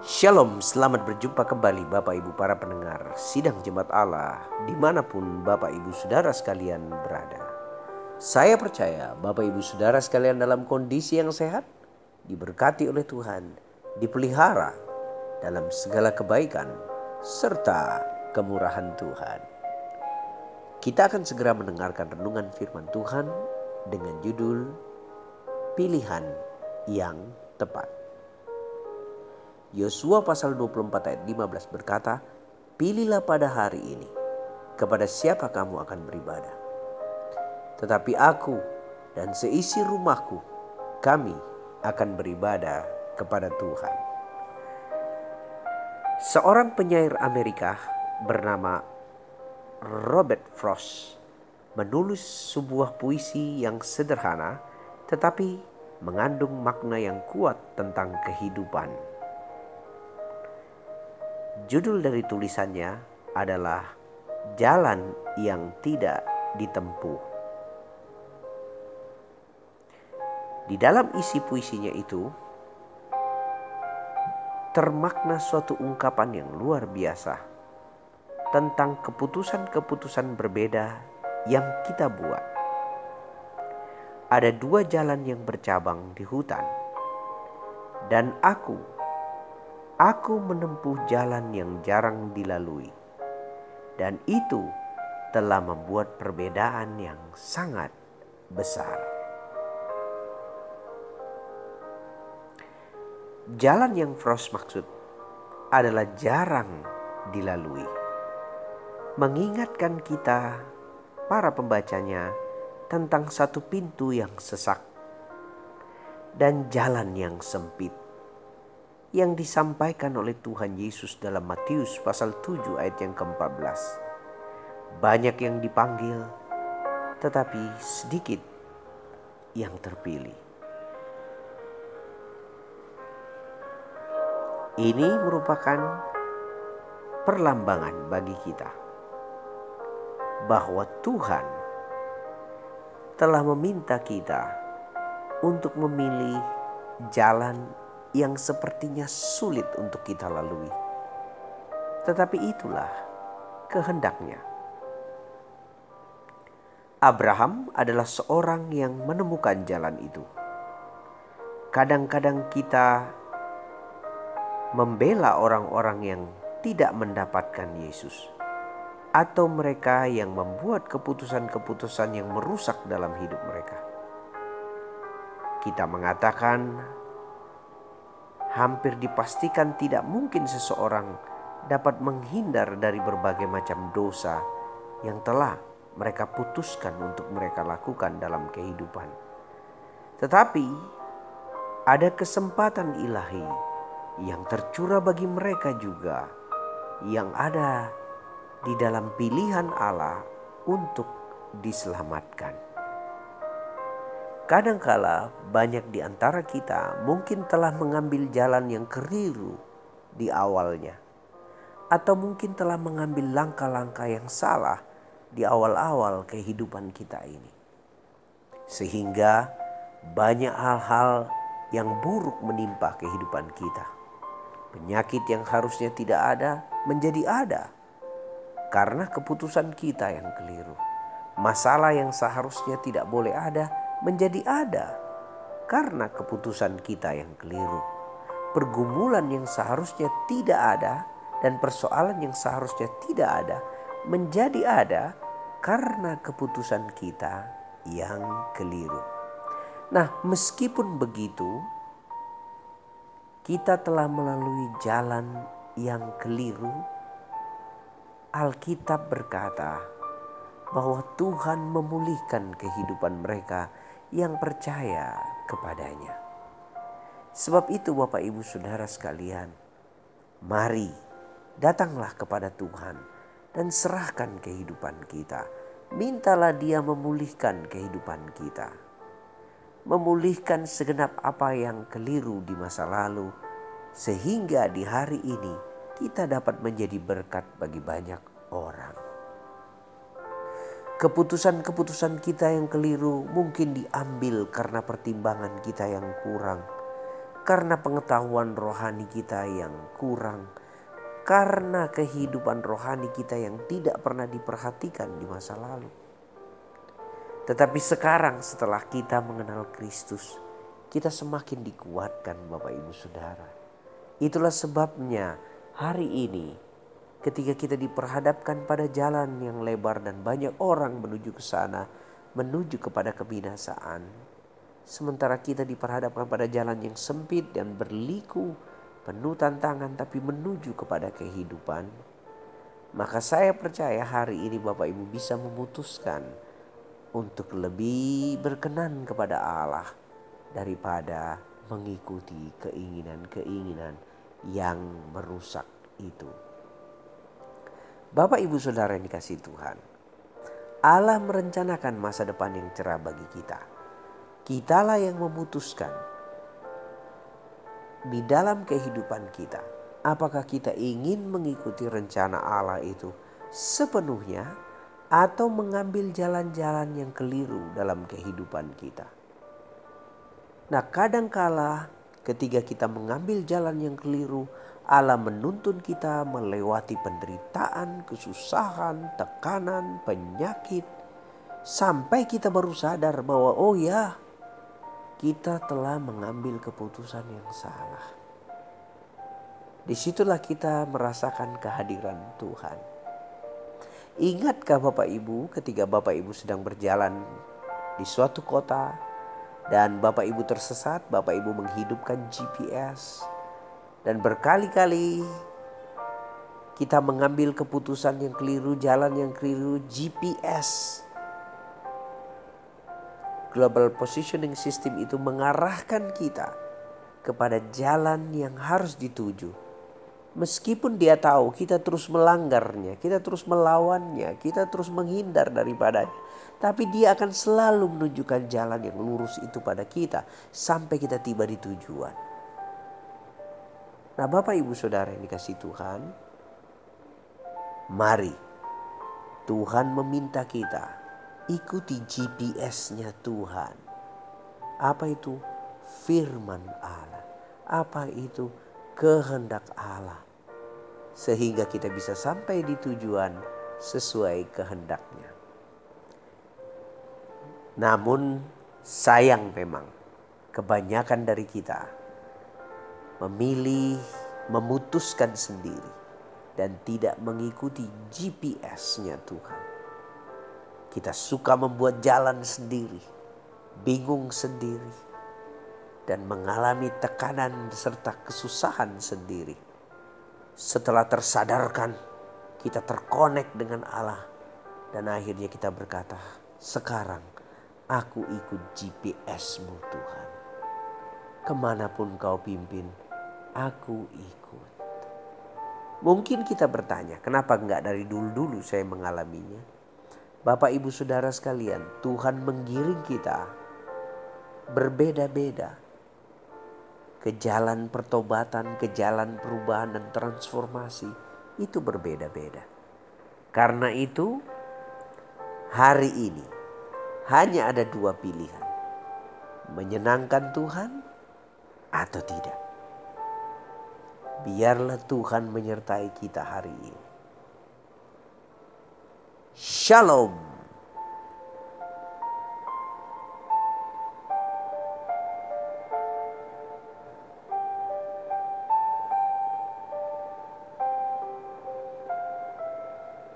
Shalom, selamat berjumpa kembali Bapak Ibu para pendengar Sidang Jemaat Allah di mana pun Bapak Ibu Saudara sekalian berada. Saya percaya Bapak Ibu Saudara sekalian dalam kondisi yang sehat, diberkati oleh Tuhan, dipelihara dalam segala kebaikan, serta kemurahan Tuhan. Kita akan segera mendengarkan renungan firman Tuhan dengan judul Pilihan yang Tepat. Yosua pasal 24 ayat 15 berkata, Pilihlah pada hari ini kepada siapa kamu akan beribadah. Tetapi aku dan seisi rumahku, kami akan beribadah kepada Tuhan. Seorang penyair Amerika bernama Robert Frost menulis sebuah puisi yang sederhana tetapi mengandung makna yang kuat tentang kehidupan. Judul dari tulisannya adalah Jalan yang Tidak Ditempuh. Di dalam isi puisinya itu termakna suatu ungkapan yang luar biasa tentang keputusan-keputusan berbeda yang kita buat. Ada dua jalan yang bercabang di hutan, dan aku aku menempuh jalan yang jarang dilalui, dan itu telah membuat perbedaan yang sangat besar. Jalan yang Frost maksud adalah jarang dilalui, mengingatkan kita, para pembacanya, tentang satu pintu yang sesak dan jalan yang sempit yang disampaikan oleh Tuhan Yesus dalam Matius pasal 7 ayat yang ke-14. Banyak yang dipanggil, tetapi sedikit yang terpilih. Ini merupakan perlambangan bagi kita bahwa Tuhan telah meminta kita untuk memilih jalan yang sepertinya sulit untuk kita lalui. Tetapi itulah kehendaknya. Abraham adalah seorang yang menemukan jalan itu. Kadang-kadang kita membela orang-orang yang tidak mendapatkan Yesus, atau mereka yang membuat keputusan-keputusan yang merusak dalam hidup mereka. Kita mengatakan hampir dipastikan tidak mungkin seseorang dapat menghindar dari berbagai macam dosa yang telah mereka putuskan untuk mereka lakukan dalam kehidupan. Tetapi ada kesempatan ilahi yang tercurah bagi mereka juga yang ada di dalam pilihan Allah untuk diselamatkan. Kadangkala banyak di antara kita mungkin telah mengambil jalan yang keliru di awalnya. Atau mungkin telah mengambil langkah-langkah yang salah di awal-awal kehidupan kita ini. Sehingga banyak hal-hal yang buruk menimpa kehidupan kita. Penyakit yang harusnya tidak ada menjadi ada karena keputusan kita yang keliru. Masalah yang seharusnya tidak boleh ada menjadi ada karena keputusan kita yang keliru. Pergumulan yang seharusnya tidak ada dan persoalan yang seharusnya tidak ada menjadi ada karena keputusan kita yang keliru. Nah, meskipun begitu, kita telah melalui jalan yang keliru. Alkitab berkata bahwa Tuhan memulihkan kehidupan mereka yang percaya kepadanya. Sebab itu Bapak Ibu Saudara sekalian, mari datanglah kepada Tuhan dan serahkan kehidupan kita. Mintalah dia memulihkan kehidupan kita. Memulihkan segenap apa yang keliru di masa lalu sehingga di hari ini kita dapat menjadi berkat bagi banyak orang. Keputusan-keputusan kita yang keliru mungkin diambil karena pertimbangan kita yang kurang, karena pengetahuan rohani kita yang kurang, karena kehidupan rohani kita yang tidak pernah diperhatikan di masa lalu. Tetapi sekarang setelah kita mengenal Kristus, kita semakin dikuatkan Bapak Ibu Saudara. Itulah sebabnya hari ini ketika kita diperhadapkan pada jalan yang lebar dan banyak orang menuju ke sana, menuju kepada kebinasaan. Sementara kita diperhadapkan pada jalan yang sempit dan berliku, penuh tantangan tapi menuju kepada kehidupan. Maka saya percaya hari ini Bapak Ibu bisa memutuskan untuk lebih berkenan kepada Allah daripada mengikuti keinginan-keinginan yang merusak itu. Bapak Ibu Saudara yang dikasih Tuhan, Allah merencanakan masa depan yang cerah bagi kita. Kitalah yang memutuskan di dalam kehidupan kita. Apakah kita ingin mengikuti rencana Allah itu sepenuhnya atau mengambil jalan-jalan yang keliru dalam kehidupan kita? Nah, kadangkala ketika kita mengambil jalan yang keliru, Allah menuntun kita melewati penderitaan, kesusahan, tekanan, penyakit, sampai kita baru sadar bahwa, oh ya, kita telah mengambil keputusan yang salah. Di situlah kita merasakan kehadiran Tuhan. Ingatkah Bapak Ibu ketika Bapak Ibu sedang berjalan di suatu kota dan Bapak Ibu tersesat, Bapak Ibu menghidupkan GPS. Dan berkali-kali kita mengambil keputusan yang keliru, jalan yang keliru, GPS. Global Positioning System itu mengarahkan kita kepada jalan yang harus dituju. Meskipun dia tahu kita terus melanggarnya, kita terus melawannya, kita terus menghindar daripadanya. Tapi dia akan selalu menunjukkan jalan yang lurus itu pada kita sampai kita tiba di tujuan. Nah Bapak Ibu Saudara yang dikasih Tuhan. Mari Tuhan meminta kita ikuti GPS-nya Tuhan. Apa itu? Firman Allah. Apa itu? Kehendak Allah. Sehingga kita bisa sampai di tujuan sesuai kehendaknya. Namun sayang memang kebanyakan dari kita memilih memutuskan sendiri dan tidak mengikuti GPS-nya Tuhan. Kita suka membuat jalan sendiri, bingung sendiri, dan mengalami tekanan serta kesusahan sendiri. Setelah tersadarkan, kita terkonek dengan Allah, dan akhirnya kita berkata, "Sekarang Aku ikut GPS-mu Tuhan. Ke mana pun kau pimpin, aku ikut. Mungkin kita bertanya, kenapa enggak dari dulu-dulu saya mengalaminya? Bapak ibu saudara sekalian, Tuhan menggiring kita berbeda-beda ke jalan pertobatan, ke jalan perubahan dan transformasi itu berbeda-beda. Karena itu hari ini hanya ada dua pilihan. Menyenangkan Tuhan atau tidak. Biarlah Tuhan menyertai kita hari ini. Shalom.